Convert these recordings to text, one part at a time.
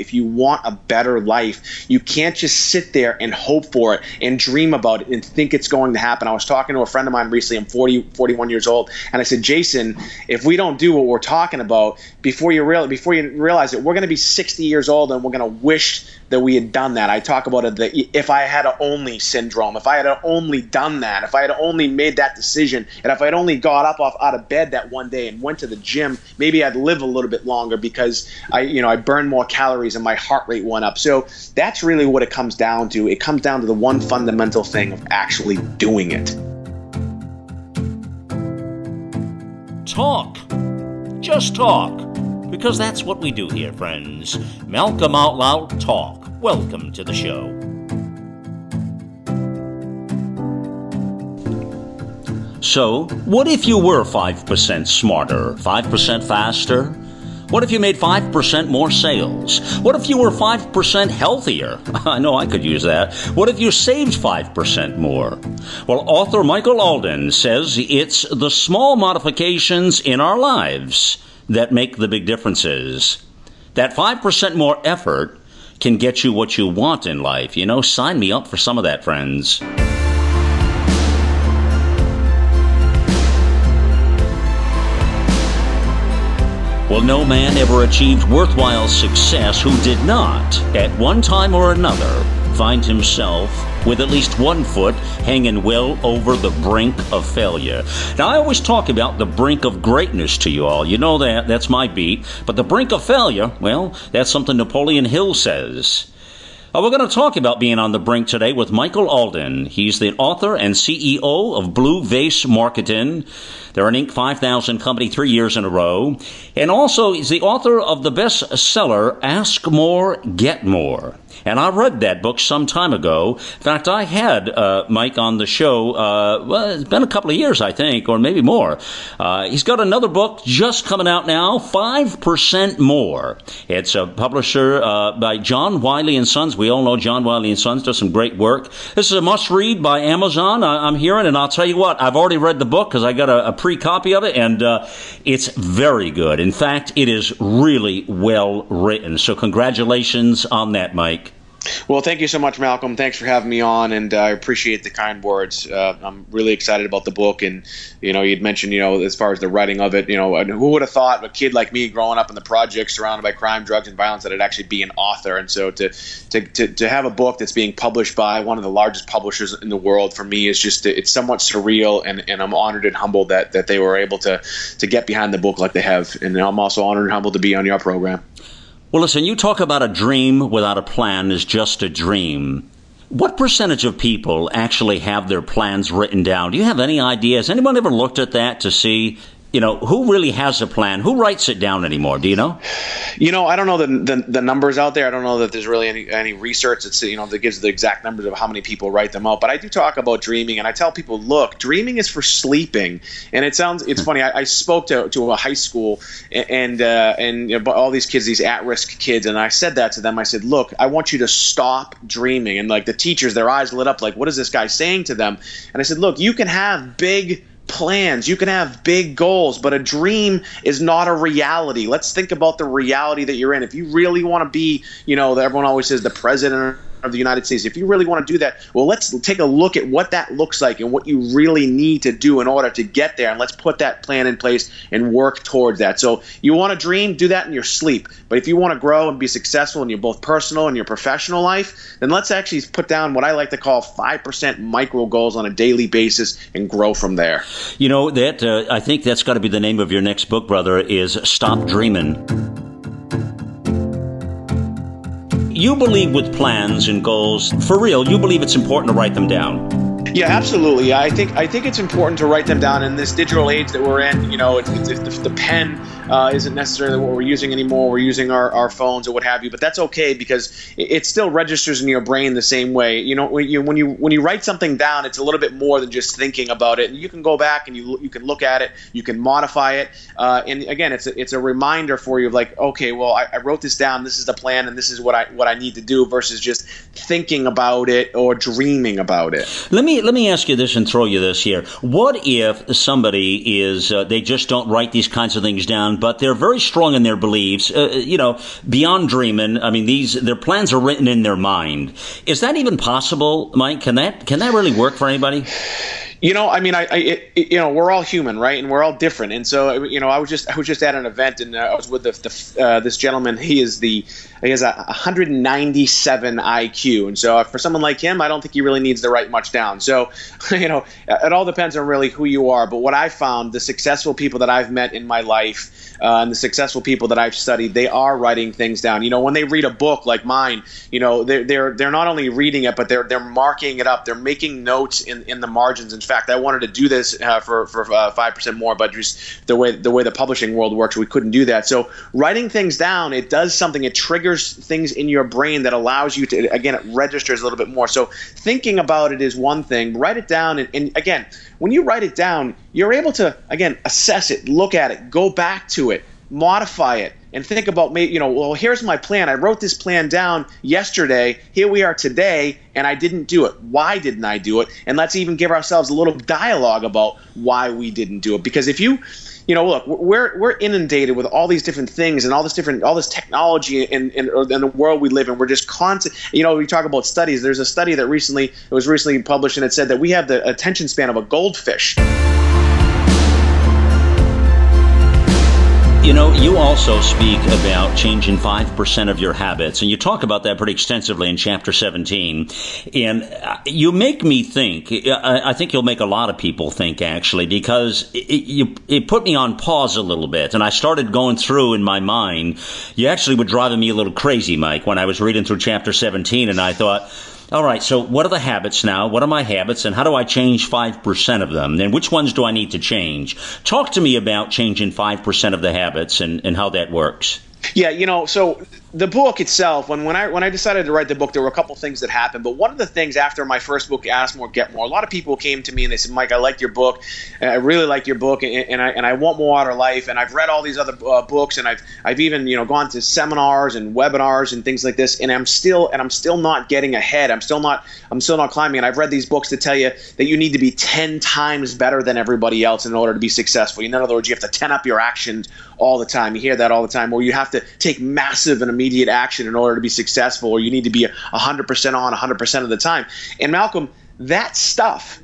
if you want a better life, you can't just sit there and hope for it and dream about it and think it's going to happen. I was talking to a friend of mine recently. I'm 40, 41 years old, and I said, Jason, if we don't do what we're talking about before you real before you realize it, we're going to be 60 years old and we're going to wish that we had done that. I talk about it the if I had only syndrome, if I had only done that, if I had only made that decision, and if I had only got up off out of bed that one day and went to the gym, maybe I'd live a little bit longer because I you know I burned more calories and my heart rate went up. So that's really what it comes down to. It comes down to the one fundamental thing of actually doing it. Talk. Just talk. Because that's what we do here, friends. Malcolm Out Loud Talk. Welcome to the show. So, what if you were 5% smarter, 5% faster? What if you made 5% more sales? What if you were 5% healthier? I know I could use that. What if you saved 5% more? Well, author Michael Alden says it's the small modifications in our lives that make the big differences. That 5% more effort can get you what you want in life. You know, sign me up for some of that, friends. Well, no man ever achieved worthwhile success who did not, at one time or another, find himself with at least one foot hanging well over the brink of failure. Now, I always talk about the brink of greatness to you all. You know that, that's my beat. But the brink of failure, well, that's something Napoleon Hill says. Uh, we're going to talk about being on the brink today with Michael Alden. He's the author and CEO of Blue Vase Marketing. They're an Inc. 5000 company three years in a row. And also, he's the author of the bestseller, Ask More, Get More. And I read that book some time ago. In fact, I had uh, Mike on the show, uh, well, it's been a couple of years, I think, or maybe more. Uh, he's got another book just coming out now, 5% More. It's a publisher uh, by John Wiley and Sons. We all know John Wiley and Sons does some great work. This is a must read by Amazon, I- am hearing, and I'll tell you what, I've already read the book because I got a, a pre copy of it, and uh, it's very good. In fact, it is really well written. So, congratulations on that, Mike. Well, thank you so much, Malcolm. Thanks for having me on, and uh, I appreciate the kind words. Uh, I'm really excited about the book, and you know, you'd mentioned, you know, as far as the writing of it, you know, who would have thought a kid like me growing up in the projects, surrounded by crime, drugs, and violence, that I'd actually be an author, and so to to, to, to have a book that's being published by one of the largest publishers in the world for me is just it's somewhat surreal, and, and I'm honored and humbled that that they were able to to get behind the book like they have, and I'm also honored and humbled to be on your program. Well, listen, you talk about a dream without a plan is just a dream. What percentage of people actually have their plans written down? Do you have any idea? Has anyone ever looked at that to see you know, who really has a plan? Who writes it down anymore? Do you know? You know, I don't know the, the, the numbers out there. I don't know that there's really any any research that's you know that gives the exact numbers of how many people write them out. But I do talk about dreaming, and I tell people, look, dreaming is for sleeping. And it sounds it's funny. I, I spoke to, to a high school and uh, and you know, all these kids, these at risk kids, and I said that to them. I said, look, I want you to stop dreaming. And like the teachers, their eyes lit up, like, what is this guy saying to them? And I said, look, you can have big plans, you can have big goals, but a dream is not a reality. Let's think about the reality that you're in. If you really want to be, you know, everyone always says the president of the United States. If you really want to do that, well, let's take a look at what that looks like and what you really need to do in order to get there. And let's put that plan in place and work towards that. So, you want to dream, do that in your sleep. But if you want to grow and be successful in your both personal and your professional life, then let's actually put down what I like to call 5% micro goals on a daily basis and grow from there. You know, that uh, I think that's got to be the name of your next book, brother, is Stop Dreaming. You believe with plans and goals, for real, you believe it's important to write them down. Yeah, absolutely. I think I think it's important to write them down in this digital age that we're in. You know, it's, it's, the, the pen uh, isn't necessarily what we're using anymore. We're using our, our phones or what have you, but that's okay because it, it still registers in your brain the same way. You know, when you when you when you write something down, it's a little bit more than just thinking about it. And you can go back and you you can look at it, you can modify it, uh, and again, it's a, it's a reminder for you of like, okay, well, I, I wrote this down. This is the plan, and this is what I what I need to do versus just thinking about it or dreaming about it. Let me let me ask you this and throw you this here. What if somebody is uh, they just don't write these kinds of things down? But they're very strong in their beliefs. Uh, you know, beyond dreaming. I mean, these their plans are written in their mind. Is that even possible, Mike? Can that can that really work for anybody? You know, I mean, I, I it, you know, we're all human, right? And we're all different. And so, you know, I was just, I was just at an event, and uh, I was with the, the uh, this gentleman. He is the, he has a 197 IQ, and so uh, for someone like him, I don't think he really needs to write much down. So, you know, it all depends on really who you are. But what I found, the successful people that I've met in my life uh, and the successful people that I've studied, they are writing things down. You know, when they read a book like mine, you know, they're they're they're not only reading it, but they're they're marking it up. They're making notes in, in the margins. In fact, I wanted to do this uh, for for uh, five percent more, but just the way the way the publishing world works, we couldn't do that. So writing things down, it does something. It triggers things in your brain that allows you to again, it registers a little bit more. So thinking about it is one thing. Write it down, and, and again when you write it down, you're able to again assess it, look at it, go back to it, modify it, and think about me. You know, well, here's my plan. I wrote this plan down yesterday. Here we are today, and I didn't do it. Why didn't I do it? And let's even give ourselves a little dialogue about why we didn't do it. Because if you you know, look, we're we're inundated with all these different things and all this different all this technology in, in the world we live in. We're just constant. You know, we talk about studies. There's a study that recently it was recently published and it said that we have the attention span of a goldfish. You know, you also speak about changing 5% of your habits, and you talk about that pretty extensively in chapter 17. And uh, you make me think, I think you'll make a lot of people think, actually, because it, you, it put me on pause a little bit. And I started going through in my mind. You actually were driving me a little crazy, Mike, when I was reading through chapter 17, and I thought, all right, so what are the habits now? What are my habits, and how do I change 5% of them? And which ones do I need to change? Talk to me about changing 5% of the habits and, and how that works. Yeah, you know, so the book itself, when, when I when I decided to write the book, there were a couple things that happened. But one of the things after my first book, Ask More, Get More, a lot of people came to me and they said, "Mike, I liked your book. I really liked your book, and, and I and I want more out of life. And I've read all these other uh, books, and I've I've even you know gone to seminars and webinars and things like this, and I'm still and I'm still not getting ahead. I'm still not I'm still not climbing. And I've read these books that tell you that you need to be ten times better than everybody else in order to be successful. In other words, you have to ten up your actions all the time. You hear that all the time, or you have to take massive and immediate action in order to be successful, or you need to be 100% on 100% of the time. And Malcolm, that stuff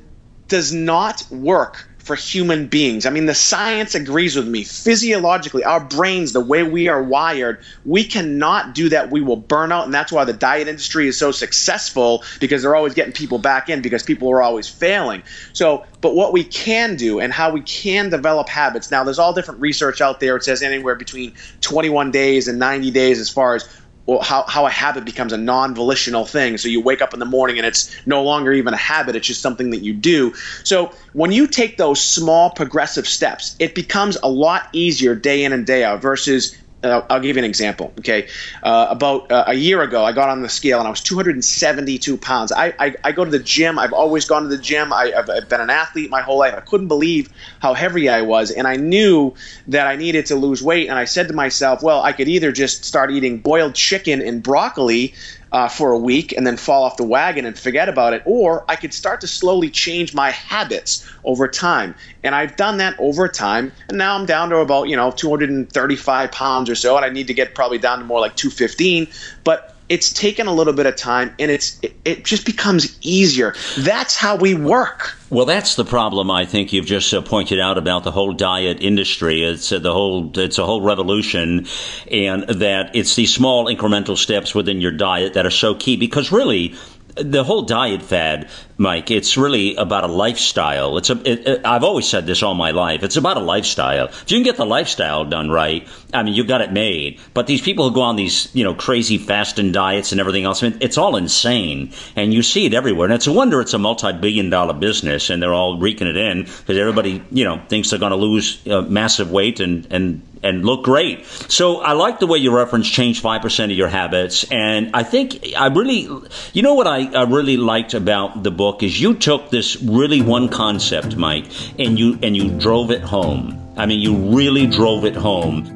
does not work for human beings. I mean, the science agrees with me. Physiologically, our brains, the way we are wired, we cannot do that. We will burn out. And that's why the diet industry is so successful because they're always getting people back in because people are always failing. So, but what we can do and how we can develop habits. Now, there's all different research out there. It says anywhere between 21 days and 90 days as far as well, how, how a habit becomes a non-volitional thing. So you wake up in the morning and it's no longer even a habit, it's just something that you do. So when you take those small progressive steps, it becomes a lot easier day in and day out versus uh, I'll give you an example. Okay, uh, about uh, a year ago, I got on the scale and I was 272 pounds. I, I, I go to the gym. I've always gone to the gym. I, have I've been an athlete my whole life. I couldn't believe how heavy I was, and I knew that I needed to lose weight. And I said to myself, well, I could either just start eating boiled chicken and broccoli uh, for a week and then fall off the wagon and forget about it, or I could start to slowly change my habits over time. And I've done that over time, and now I'm down to about you know 235 pounds or so, and I need to get probably down to more like 215. But it's taken a little bit of time and it's it, it, just becomes easier. That's how we work. Well that's the problem i think you've just uh, pointed out about the whole diet industry. It's uh, the whole it's a whole revolution and that it's these small incremental steps within your diet that are so key because really the whole diet fad, Mike, it's really about a lifestyle. It's a. It, it, I've always said this all my life. It's about a lifestyle. If you can get the lifestyle done right, I mean, you got it made. But these people who go on these, you know, crazy fasting diets and everything else, I mean, it's all insane, and you see it everywhere. And it's a wonder it's a multi-billion-dollar business, and they're all reeking it in because everybody, you know, thinks they're going to lose uh, massive weight and and and look great. So I like the way you reference change 5% of your habits. And I think I really, you know what I, I really liked about the book is you took this really one concept, Mike, and you, and you drove it home. I mean, you really drove it home.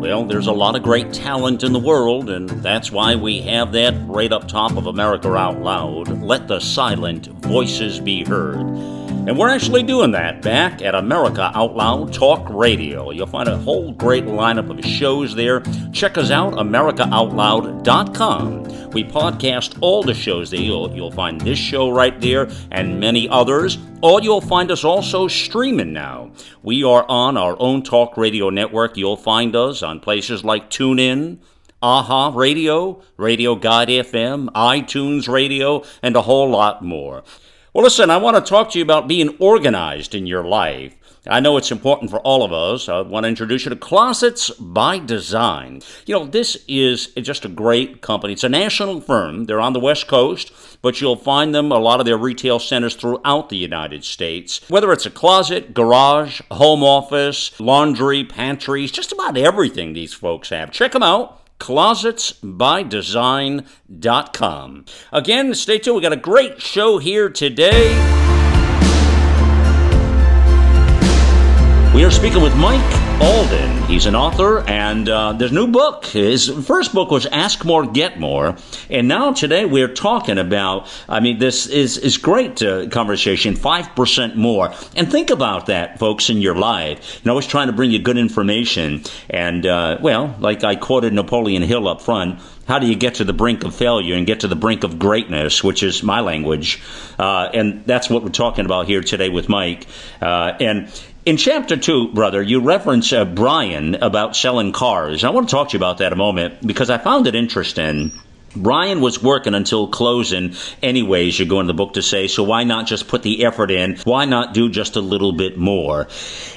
Well, there's a lot of great talent in the world, and that's why we have that right up top of America Out Loud. Let the silent voices be heard. And we're actually doing that back at America Out Loud Talk Radio. You'll find a whole great lineup of shows there. Check us out, AmericaOutloud.com. We podcast all the shows there. You'll, you'll find this show right there and many others. Or you'll find us also streaming now. We are on our own talk radio network. You'll find us on places like TuneIn, Aha Radio, Radio Guide FM, iTunes Radio, and a whole lot more. Well, listen, I want to talk to you about being organized in your life. I know it's important for all of us. I want to introduce you to Closets by Design. You know, this is just a great company. It's a national firm. They're on the West Coast, but you'll find them a lot of their retail centers throughout the United States. Whether it's a closet, garage, home office, laundry, pantries, just about everything these folks have. Check them out closetsbydesign.com. Again, stay tuned. We got a great show here today. We are speaking with Mike Alden. He's an author, and uh, a new book. His first book was Ask More, Get More, and now today we're talking about. I mean, this is is great uh, conversation. Five percent more, and think about that, folks, in your life. You know, always trying to bring you good information, and uh, well, like I quoted Napoleon Hill up front how do you get to the brink of failure and get to the brink of greatness, which is my language? Uh, and that's what we're talking about here today with Mike. Uh, and in chapter two, brother, you reference uh, Brian about selling cars. I want to talk to you about that a moment because I found it interesting. Brian was working until closing anyways, you're going to the book to say, so why not just put the effort in? Why not do just a little bit more?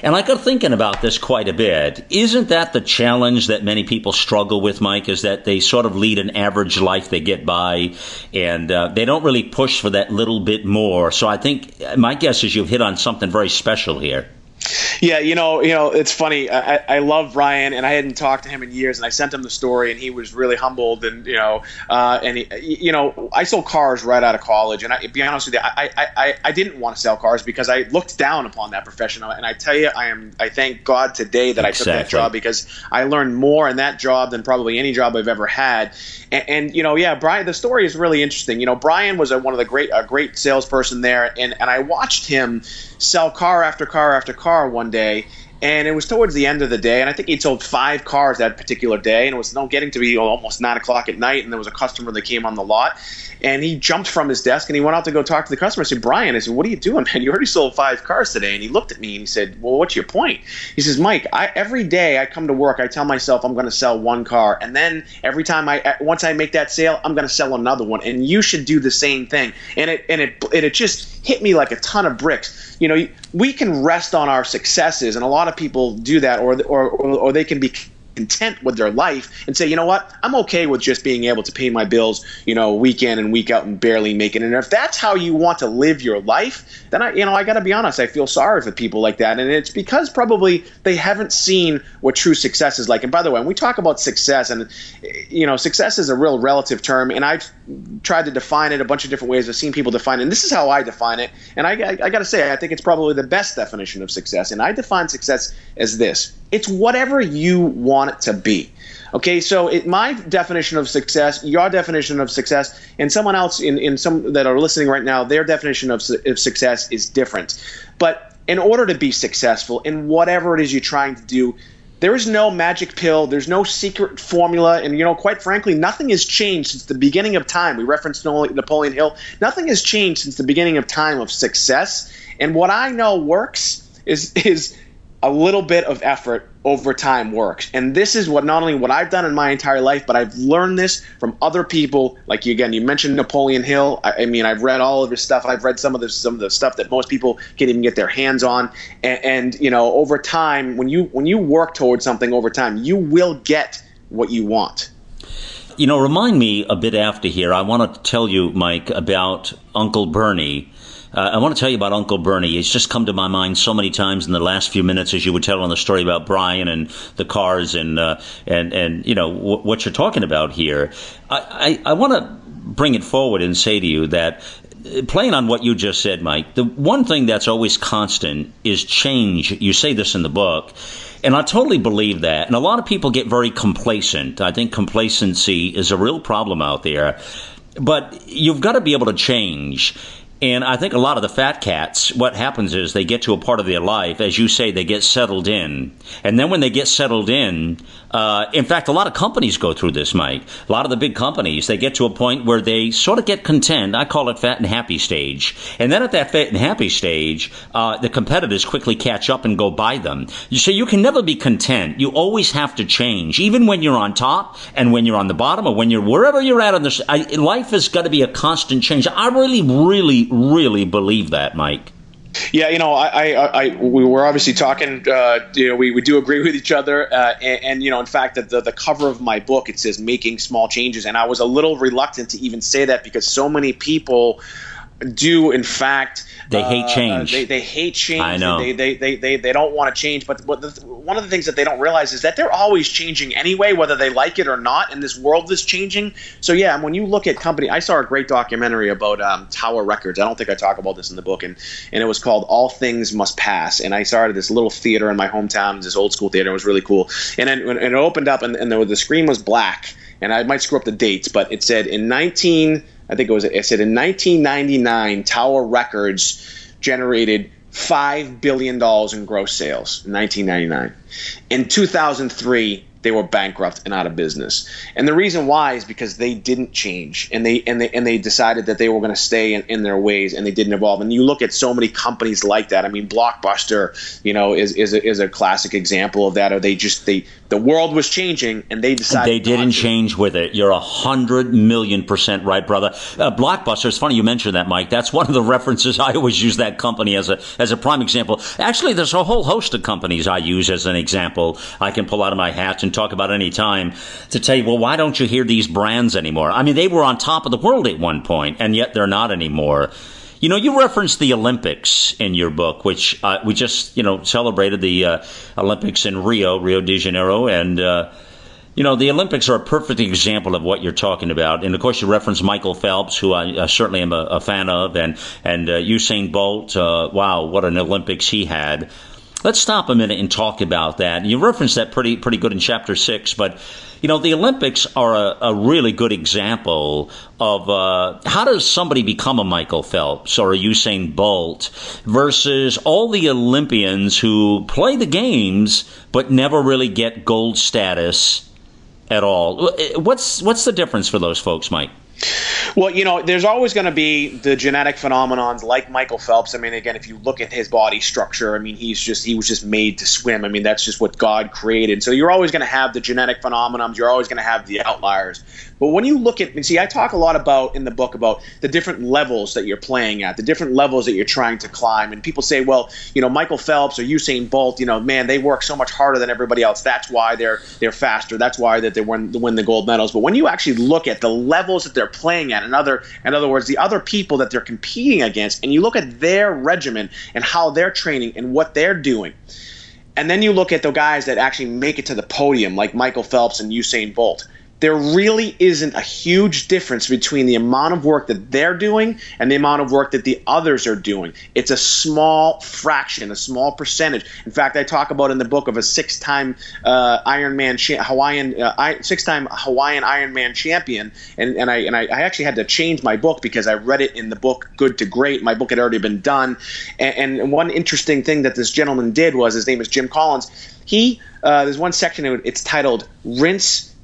And I got thinking about this quite a bit. Isn't that the challenge that many people struggle with, Mike, is that they sort of lead an average life, they get by, and uh, they don't really push for that little bit more. So I think my guess is you've hit on something very special here. Yeah, you know, you know, it's funny. I, I love Ryan, and I hadn't talked to him in years, and I sent him the story, and he was really humbled, and you know, uh, and he, you know, I sold cars right out of college, and I, be honest with you, I, I, I didn't want to sell cars because I looked down upon that profession, and I tell you, I am, I thank God today that exactly. I took that job because I learned more in that job than probably any job I've ever had, and, and you know, yeah, Brian, the story is really interesting. You know, Brian was a, one of the great, a great salesperson there, and and I watched him sell car after car after car one day. And it was towards the end of the day, and I think he sold five cars that particular day, and it was getting to be almost nine o'clock at night, and there was a customer that came on the lot, and he jumped from his desk and he went out to go talk to the customer. I said, Brian, I said, what are you doing, man? You already sold five cars today. And he looked at me and he said, well, what's your point? He says, Mike, I, every day I come to work, I tell myself I'm going to sell one car. And then every time I, once I make that sale, I'm going to sell another one. And you should do the same thing. And it, and it, and it just hit me like a ton of bricks. You know, we can rest on our successes. And a lot of people do that or, or, or they can be content with their life and say, you know what, I'm okay with just being able to pay my bills, you know, week in and week out and barely making it. And if that's how you want to live your life, then I, you know, I got to be honest, I feel sorry for people like that. And it's because probably they haven't seen what true success is like. And by the way, when we talk about success, and you know, success is a real relative term, and I've tried to define it a bunch of different ways. I've seen people define it, and this is how I define it. And I, I, I got to say, I think it's probably the best definition of success. And I define success as this: it's whatever you want it to be. Okay, so it, my definition of success, your definition of success, and someone else in, in some that are listening right now, their definition of, of success is different. But in order to be successful in whatever it is you're trying to do, there is no magic pill. There's no secret formula. And, you know, quite frankly, nothing has changed since the beginning of time. We referenced Napoleon Hill. Nothing has changed since the beginning of time of success. And what I know works is, is a little bit of effort over time works. And this is what not only what I've done in my entire life, but I've learned this from other people. Like you again, you mentioned Napoleon Hill. I, I mean, I've read all of his stuff. I've read some of the some of the stuff that most people can't even get their hands on. And, and you know, over time, when you when you work towards something over time, you will get what you want. You know, remind me a bit after here. I want to tell you, Mike, about Uncle Bernie uh, I want to tell you about Uncle Bernie. He's just come to my mind so many times in the last few minutes as you were telling the story about Brian and the cars and uh, and and you know w- what you're talking about here. I, I, I want to bring it forward and say to you that uh, playing on what you just said, Mike, the one thing that's always constant is change. You say this in the book. And I totally believe that. And a lot of people get very complacent. I think complacency is a real problem out there. But you've got to be able to change. And I think a lot of the fat cats, what happens is they get to a part of their life, as you say, they get settled in. And then when they get settled in, uh, in fact, a lot of companies go through this, Mike. A lot of the big companies, they get to a point where they sort of get content. I call it fat and happy stage. And then at that fat and happy stage, uh, the competitors quickly catch up and go by them. You say you can never be content. You always have to change, even when you're on top and when you're on the bottom or when you're wherever you're at on this. I, life has got to be a constant change. I really, really really believe that, Mike. Yeah, you know, I, I, I we were obviously talking. Uh, you know, we, we do agree with each other, uh, and, and, you know, in fact, the the cover of my book it says "making small changes," and I was a little reluctant to even say that because so many people do, in fact, they hate uh, change. Uh, they, they hate change. I know. They, they, they, they, they don't want to change. But, but the, one of the things that they don't realize is that they're always changing anyway, whether they like it or not. And this world is changing. So, yeah, when you look at company, I saw a great documentary about um, Tower Records. I don't think I talk about this in the book. And, and it was called All Things Must Pass. And I started this little theater in my hometown, this old school theater. It was really cool. And then and it opened up and, and the, the screen was black. And I might screw up the dates, but it said in 19- I think it was it said in 1999 Tower Records generated five billion dollars in gross sales in 1999. In 2003, they were bankrupt and out of business. And the reason why is because they didn't change and they and they and they decided that they were going to stay in, in, their ways and they didn't evolve. And you look at so many companies like that. I mean, Blockbuster, you know, is is a, is a classic example of that. Or they just they the world was changing and they decided they didn't change with it. You're a hundred million percent right, brother. Uh, Blockbuster. It's funny you mentioned that, Mike. That's one of the references I always use that company as a as a prime example. Actually, there's a whole host of companies I use as an example. I can pull out of my hat and talk about any time to tell you, well, why don't you hear these brands anymore? I mean, they were on top of the world at one point, and yet they're not anymore. You know, you referenced the Olympics in your book, which uh, we just, you know, celebrated the uh, Olympics in Rio, Rio de Janeiro, and uh, you know, the Olympics are a perfect example of what you're talking about. And of course, you reference Michael Phelps, who I, certainly am a, a, fan of, and and uh, Usain Bolt. Uh, wow, what an Olympics he had! Let's stop a minute and talk about that. You referenced that pretty pretty good in chapter six, but you know the Olympics are a, a really good example of uh, how does somebody become a Michael Phelps or a Usain Bolt versus all the Olympians who play the games but never really get gold status at all. What's what's the difference for those folks, Mike? Well, you know, there's always going to be the genetic phenomenons like Michael Phelps. I mean, again, if you look at his body structure, I mean, he's just he was just made to swim. I mean, that's just what God created. So you're always going to have the genetic phenomenons. You're always going to have the outliers. But when you look at and see, I talk a lot about in the book about the different levels that you're playing at, the different levels that you're trying to climb. And people say, well, you know, Michael Phelps or Usain Bolt, you know, man, they work so much harder than everybody else. That's why they're they're faster. That's why that they win win the gold medals. But when you actually look at the levels that they're playing at, in other in other words, the other people that they're competing against, and you look at their regimen and how they're training and what they're doing. And then you look at the guys that actually make it to the podium, like Michael Phelps and Usain Bolt there really isn't a huge difference between the amount of work that they're doing and the amount of work that the others are doing. It's a small fraction, a small percentage. In fact, I talk about in the book of a six-time uh, Ironman cha- Hawaiian, uh, six-time Hawaiian Ironman champion, and, and I and I, I, actually had to change my book because I read it in the book Good to Great. My book had already been done, and, and one interesting thing that this gentleman did was his name is Jim Collins. He uh, there's one section it's titled "Rinse."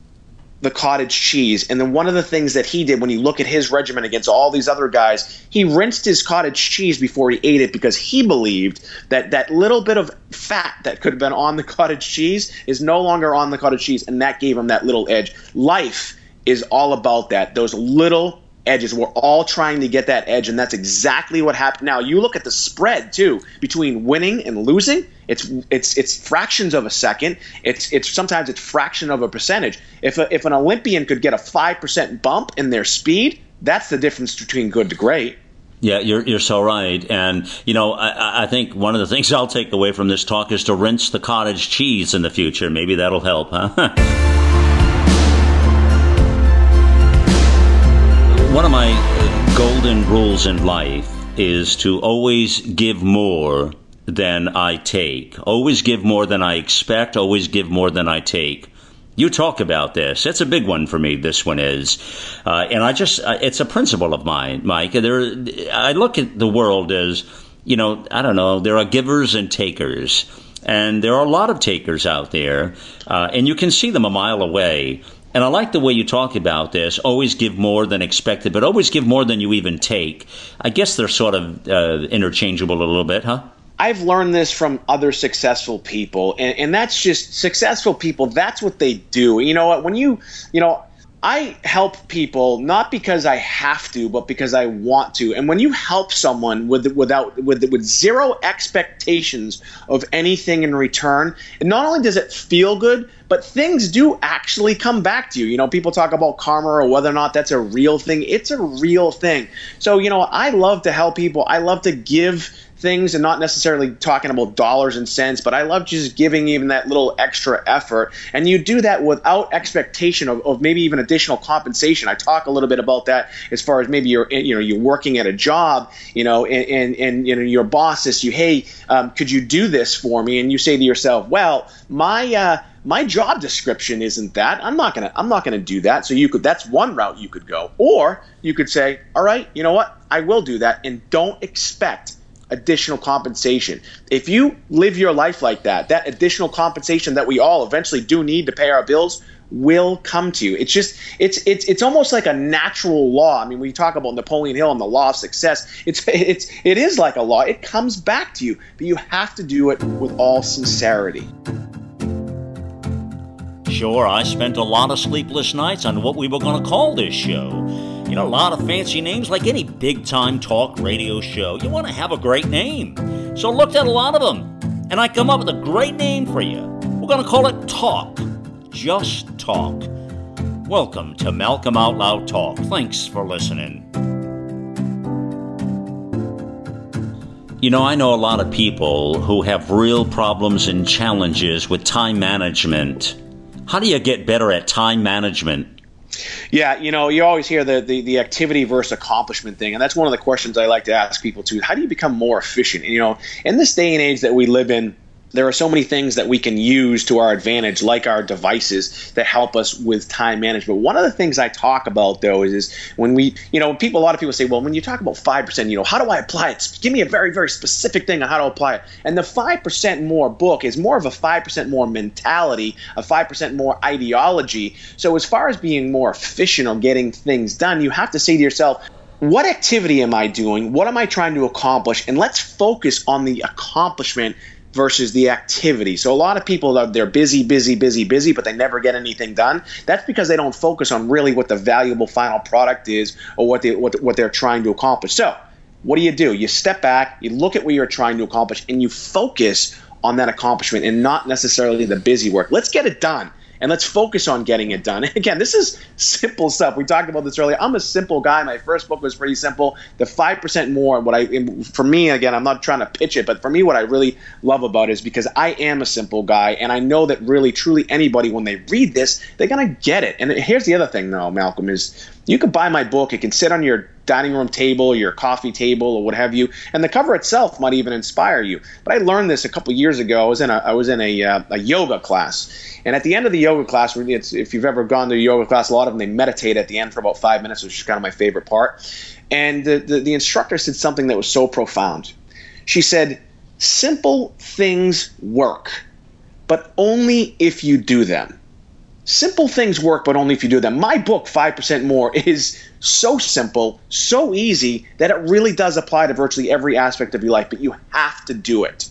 The cottage cheese. And then one of the things that he did when you look at his regimen against all these other guys, he rinsed his cottage cheese before he ate it because he believed that that little bit of fat that could have been on the cottage cheese is no longer on the cottage cheese, and that gave him that little edge. Life is all about that. Those little edges. We're all trying to get that edge, and that's exactly what happened. Now you look at the spread too between winning and losing. It's it's it's fractions of a second. It's it's sometimes it's fraction of a percentage. If a, if an Olympian could get a five percent bump in their speed, that's the difference between good to great. Yeah, you're you're so right, and you know I, I think one of the things I'll take away from this talk is to rinse the cottage cheese in the future. Maybe that'll help, huh? one of my golden rules in life is to always give more than I take. Always give more than I expect, always give more than I take. You talk about this. It's a big one for me. This one is, uh, and I just uh, it's a principle of mine, Mike. There, I look at the world as you know. I don't know. There are givers and takers, and there are a lot of takers out there, uh, and you can see them a mile away. And I like the way you talk about this. Always give more than expected, but always give more than you even take. I guess they're sort of uh, interchangeable a little bit, huh? I've learned this from other successful people, and, and that's just successful people. That's what they do. You know what? When you, you know, I help people not because I have to, but because I want to. And when you help someone with without with with zero expectations of anything in return, not only does it feel good, but things do actually come back to you. You know, people talk about karma or whether or not that's a real thing. It's a real thing. So, you know, I love to help people. I love to give things and not necessarily talking about dollars and cents, but I love just giving even that little extra effort. And you do that without expectation of, of maybe even additional compensation. I talk a little bit about that as far as maybe you're you know you're working at a job, you know, and and, and you know your boss says you, hey, um, could you do this for me? And you say to yourself, well, my uh, my job description isn't that. I'm not gonna I'm not gonna do that. So you could that's one route you could go, or you could say, all right, you know what, I will do that, and don't expect additional compensation. If you live your life like that, that additional compensation that we all eventually do need to pay our bills will come to you. It's just it's it's it's almost like a natural law. I mean, we talk about Napoleon Hill and the law of success. It's it's it is like a law. It comes back to you, but you have to do it with all sincerity. Sure, I spent a lot of sleepless nights on what we were going to call this show. You know, a lot of fancy names like any big time talk radio show. You want to have a great name. So I looked at a lot of them, and I come up with a great name for you. We're going to call it Talk. Just Talk. Welcome to Malcolm Out Loud Talk. Thanks for listening. You know, I know a lot of people who have real problems and challenges with time management. How do you get better at time management? Yeah, you know, you always hear the, the, the activity versus accomplishment thing, and that's one of the questions I like to ask people too. How do you become more efficient? And, you know, in this day and age that we live in, there are so many things that we can use to our advantage, like our devices that help us with time management. One of the things I talk about though is, is when we, you know, people, a lot of people say, well, when you talk about 5%, you know, how do I apply it? Give me a very, very specific thing on how to apply it. And the 5% more book is more of a 5% more mentality, a 5% more ideology. So as far as being more efficient or getting things done, you have to say to yourself, what activity am I doing? What am I trying to accomplish? And let's focus on the accomplishment versus the activity. So a lot of people are they're busy, busy, busy, busy, but they never get anything done. That's because they don't focus on really what the valuable final product is or what they what, what they're trying to accomplish. So what do you do? You step back, you look at what you're trying to accomplish, and you focus on that accomplishment and not necessarily the busy work. Let's get it done and let's focus on getting it done. Again, this is simple stuff. We talked about this earlier. I'm a simple guy. My first book was pretty simple. The five percent more. What I for me again, I'm not trying to pitch it, but for me, what I really love about it is because I am a simple guy, and I know that really, truly, anybody when they read this, they're gonna get it. And here's the other thing, though, Malcolm is you can buy my book. It can sit on your dining room table, your coffee table, or what have you. And the cover itself might even inspire you. But I learned this a couple years ago. I was in a I was in a, uh, a yoga class, and at the end of the yoga class, if you've ever gone to a yoga class, a lot of them they meditate at the end for about five minutes, which is kind of my favorite part. And the, the, the instructor said something that was so profound. She said, "Simple things work, but only if you do them." Simple things work, but only if you do them. My book, 5% More, is so simple, so easy that it really does apply to virtually every aspect of your life, but you have to do it.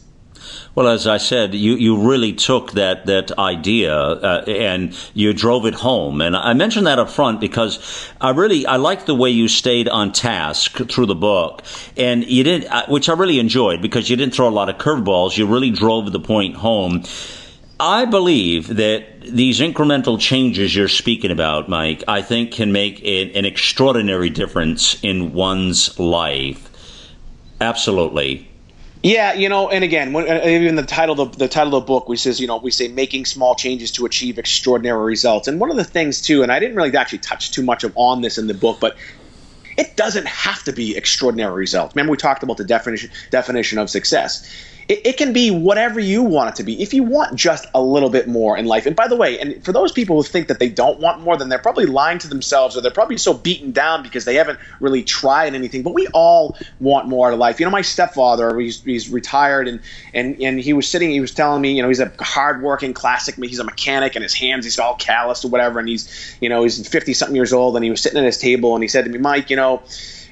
Well, as I said, you, you really took that that idea uh, and you drove it home. And I mentioned that up front because I really I like the way you stayed on task through the book, and you didn't, uh, which I really enjoyed because you didn't throw a lot of curveballs. You really drove the point home. I believe that these incremental changes you're speaking about, Mike, I think can make an extraordinary difference in one's life. Absolutely. Yeah, you know, and again, when, uh, even the title of the title of the book, we says, you know, we say making small changes to achieve extraordinary results. And one of the things too, and I didn't really actually touch too much of on this in the book, but it doesn't have to be extraordinary results. Remember, we talked about the definition definition of success. It, it, can be whatever you want it to be. If you want just a little bit more in life, and by the way, and for those people who think that they don't want more, then they're probably lying to themselves, or they're probably so beaten down because they haven't really tried anything. But we all want more out of life. You know, my stepfather, he's, he's retired, and and and he was sitting, he was telling me, you know, he's a hardworking classic, he's a mechanic, and his hands, he's all calloused or whatever, and he's, you know, he's fifty something years old, and he was sitting at his table, and he said to me, Mike, you know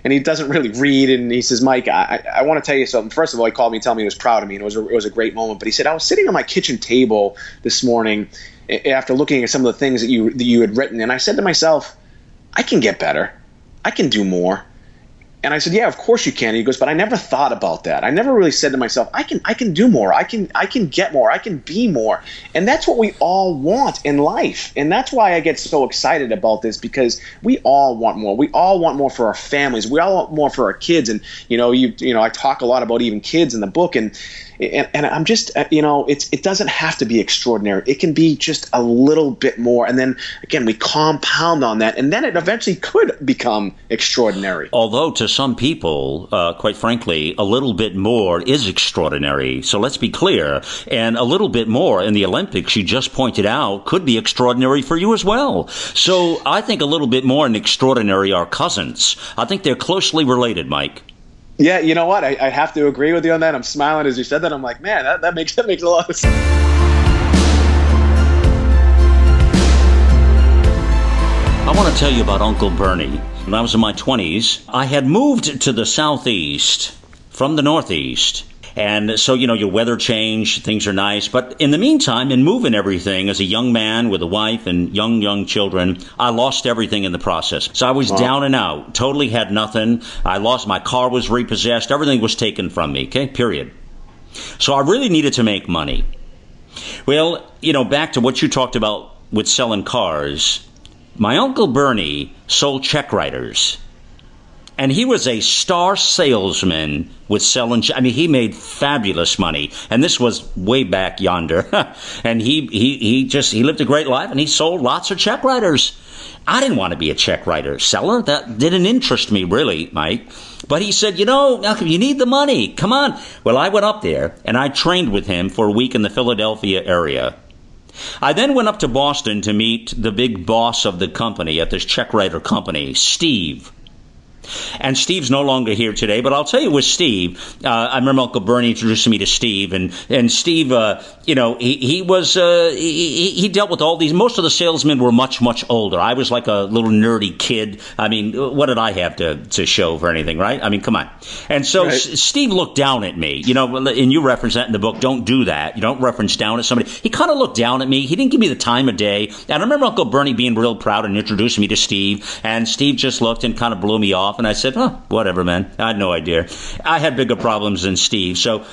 and he doesn't really read. And he says, Mike, I, I want to tell you something. First of all, he called me and told me he was proud of me, and it was a, it was a great moment. But he said, I was sitting on my kitchen table this morning after looking at some of the things that you that you had written, and I said to myself, I can get better. I can do more. And I said, "Yeah, of course you can." he goes, "But I never thought about that. I never really said to myself, I can I can do more. I can I can get more. I can be more." And that's what we all want in life. And that's why I get so excited about this because we all want more. We all want more for our families. We all want more for our kids. And you know, you you know, I talk a lot about even kids in the book and and, and I'm just uh, you know it's it doesn't have to be extraordinary. It can be just a little bit more, and then again we compound on that, and then it eventually could become extraordinary. Although to some people, uh, quite frankly, a little bit more is extraordinary. So let's be clear, and a little bit more in the Olympics, you just pointed out, could be extraordinary for you as well. So I think a little bit more and extraordinary are cousins. I think they're closely related, Mike. Yeah, you know what? I, I, have to agree with you on that. I'm smiling as you said that. I'm like, man, that, that makes that makes a lot of sense. I want to tell you about Uncle Bernie. When I was in my 20s, I had moved to the southeast from the northeast and so, you know, your weather change, things are nice. But in the meantime, in moving everything as a young man with a wife and young, young children, I lost everything in the process. So I was wow. down and out, totally had nothing. I lost my car was repossessed. Everything was taken from me. Okay. Period. So I really needed to make money. Well, you know, back to what you talked about with selling cars. My uncle Bernie sold check writers and he was a star salesman with selling. I mean, he made fabulous money, and this was way back yonder. and he he he just he lived a great life, and he sold lots of check writers. I didn't want to be a check writer seller. That didn't interest me really, Mike. But he said, you know, you need the money. Come on. Well, I went up there and I trained with him for a week in the Philadelphia area. I then went up to Boston to meet the big boss of the company at this check writer company, Steve. And Steve's no longer here today, but I'll tell you with Steve, uh, I remember Uncle Bernie introducing me to Steve, and and Steve, uh, you know, he, he was uh, he, he dealt with all these. Most of the salesmen were much much older. I was like a little nerdy kid. I mean, what did I have to to show for anything, right? I mean, come on. And so right. S- Steve looked down at me, you know, and you reference that in the book. Don't do that. You don't reference down at somebody. He kind of looked down at me. He didn't give me the time of day. And I remember Uncle Bernie being real proud and introducing me to Steve, and Steve just looked and kind of blew me off, and I said, "Oh, whatever, man. I had no idea. I had bigger problems than Steve. So,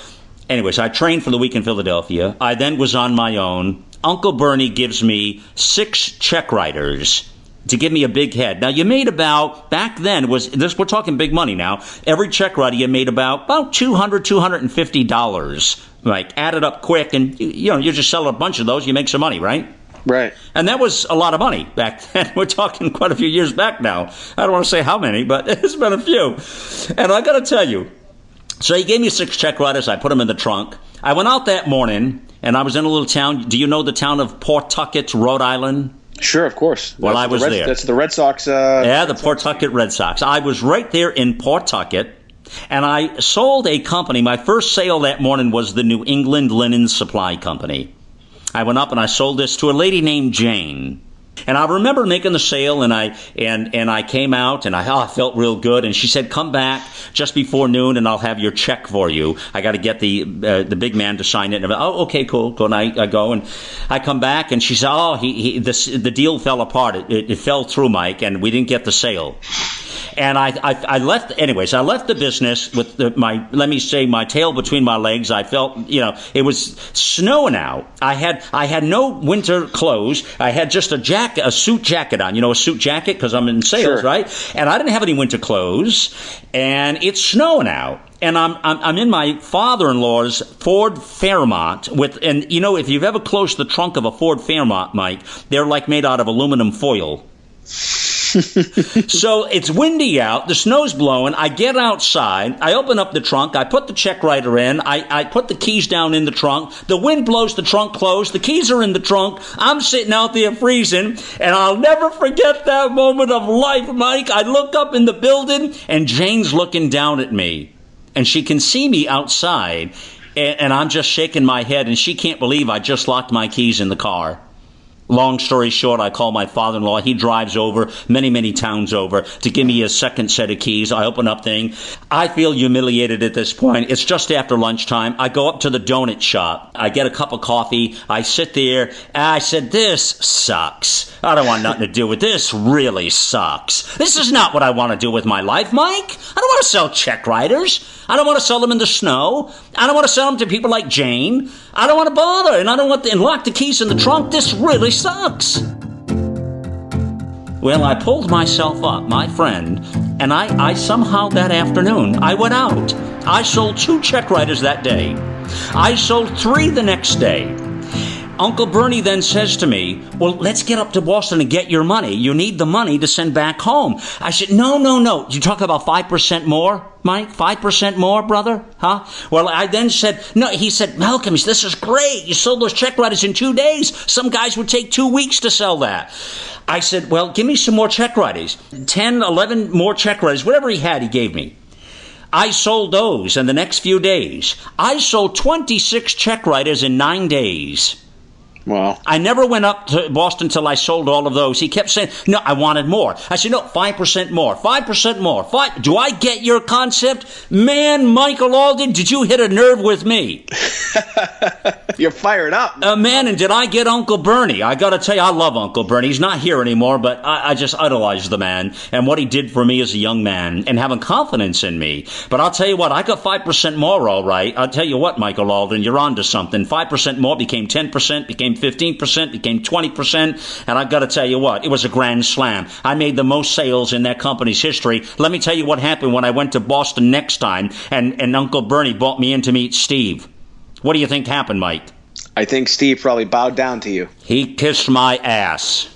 anyways, I trained for the week in Philadelphia. I then was on my own. Uncle Bernie gives me six check writers to give me a big head. Now you made about back then was this we're talking big money now. Every check writer you made about about 200 250 dollars. Like add it up quick and you know you just sell a bunch of those you make some money, right? Right. And that was a lot of money back then. We're talking quite a few years back now. I don't want to say how many, but it's been a few. And I got to tell you, so he gave me six check writers. I put them in the trunk. I went out that morning and I was in a little town. Do you know the town of Pawtucket, Rhode Island? Sure, of course. Well, that's I was the Red, there. That's the Red Sox. Uh, yeah, the Pawtucket Red Sox. I was right there in Pawtucket. And I sold a company. My first sale that morning was the New England Linen Supply Company. I went up and I sold this to a lady named Jane. And I remember making the sale, and I and and I came out, and I, oh, I felt real good. And she said, "Come back just before noon, and I'll have your check for you. I got to get the uh, the big man to sign it." And I'm, oh, okay, cool. And I, I, go, and I come back, and she said, "Oh, he, he this, the deal fell apart. It, it, it fell through, Mike, and we didn't get the sale." And I, I, I, left. Anyways, I left the business with the, my let me say my tail between my legs. I felt you know it was snowing out. I had I had no winter clothes. I had just a jacket, a suit jacket on. You know, a suit jacket because I'm in sales, sure. right? And I didn't have any winter clothes, and it's snowing out and I'm, I'm, I'm in my father-in-law's Ford Fairmont with, and you know, if you've ever closed the trunk of a Ford Fairmont, Mike, they're like made out of aluminum foil. So it's windy out, the snow's blowing. I get outside, I open up the trunk, I put the check writer in, I, I put the keys down in the trunk. The wind blows the trunk closed, the keys are in the trunk. I'm sitting out there freezing, and I'll never forget that moment of life, Mike. I look up in the building, and Jane's looking down at me, and she can see me outside, and, and I'm just shaking my head, and she can't believe I just locked my keys in the car. Long story short, I call my father in law. He drives over many, many towns over to give me a second set of keys. I open up thing. I feel humiliated at this point. It's just after lunchtime. I go up to the donut shop. I get a cup of coffee. I sit there. I said, This sucks. I don't want nothing to do with this. Really sucks. This is not what I want to do with my life, Mike. I don't want to sell check writers. I don't want to sell them in the snow. I don't want to sell them to people like Jane. I don't want to bother, and I don't want to lock the keys in the trunk. This really sucks. Well, I pulled myself up, my friend, and I, I somehow that afternoon I went out. I sold two check writers that day. I sold three the next day. Uncle Bernie then says to me, Well, let's get up to Boston and get your money. You need the money to send back home. I said, No, no, no. You talk about 5% more, Mike? 5% more, brother? Huh? Well, I then said, No, he said, Malcolm, this is great. You sold those check writers in two days. Some guys would take two weeks to sell that. I said, Well, give me some more check writers. 10, 11 more check writers. Whatever he had, he gave me. I sold those in the next few days. I sold 26 check writers in nine days. Wow. I never went up to Boston until I sold all of those. He kept saying, no, I wanted more. I said, no, 5% more, 5% more. Five. Do I get your concept? Man, Michael Alden, did you hit a nerve with me? You're fired up. Uh, man, and did I get Uncle Bernie? I gotta tell you, I love Uncle Bernie. He's not here anymore, but I, I just idolize the man and what he did for me as a young man and having confidence in me. But I'll tell you what, I got 5% more, all right. I'll tell you what, Michael Alden, you're on to something. 5% more became 10%, became 15%, became 20%. And I've got to tell you what, it was a grand slam. I made the most sales in that company's history. Let me tell you what happened when I went to Boston next time and, and Uncle Bernie brought me in to meet Steve. What do you think happened, Mike? I think Steve probably bowed down to you. He kissed my ass.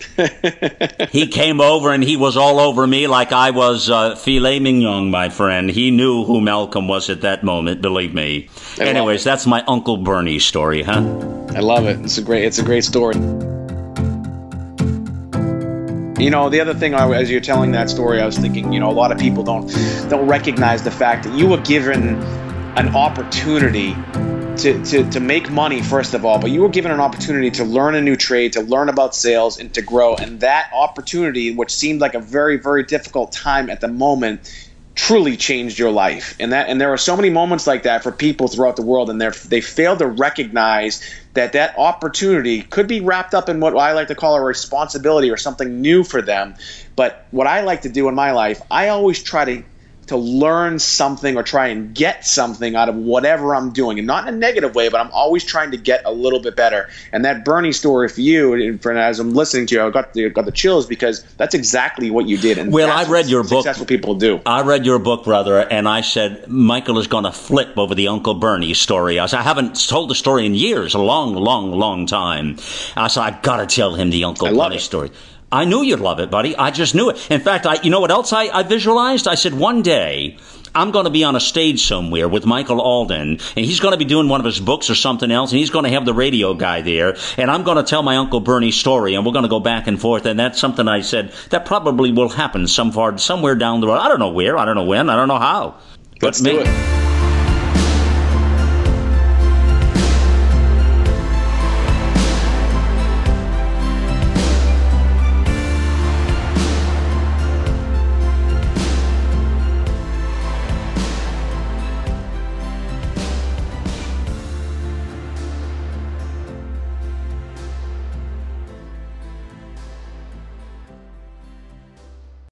he came over and he was all over me like I was uh, filet mignon, my friend. He knew who Malcolm was at that moment, believe me. I Anyways, that's my Uncle Bernie story, huh? I love it. It's a great. It's a great story. You know, the other thing, I- as you're telling that story, I was thinking, you know, a lot of people don't don't recognize the fact that you were given an opportunity to, to, to make money first of all, but you were given an opportunity to learn a new trade, to learn about sales, and to grow. And that opportunity, which seemed like a very very difficult time at the moment, truly changed your life. And that and there are so many moments like that for people throughout the world, and they they fail to recognize that that opportunity could be wrapped up in what I like to call a responsibility or something new for them. But what I like to do in my life, I always try to to learn something or try and get something out of whatever I'm doing, and not in a negative way, but I'm always trying to get a little bit better. And that Bernie story for you, and for as I'm listening to you, I got the got the chills because that's exactly what you did. And Well, I read your book. Successful people do. I read your book, brother, and I said Michael is going to flip over the Uncle Bernie story. I said I haven't told the story in years, a long, long, long time. I said I got to tell him the Uncle Bernie story. I knew you'd love it, buddy. I just knew it. In fact, I, you know what else I, I visualized? I said one day I'm going to be on a stage somewhere with Michael Alden, and he's going to be doing one of his books or something else, and he's going to have the radio guy there, and I'm going to tell my Uncle Bernie's story, and we're going to go back and forth, and that's something I said that probably will happen some far, somewhere down the road. I don't know where, I don't know when, I don't know how. Let's But do may- it.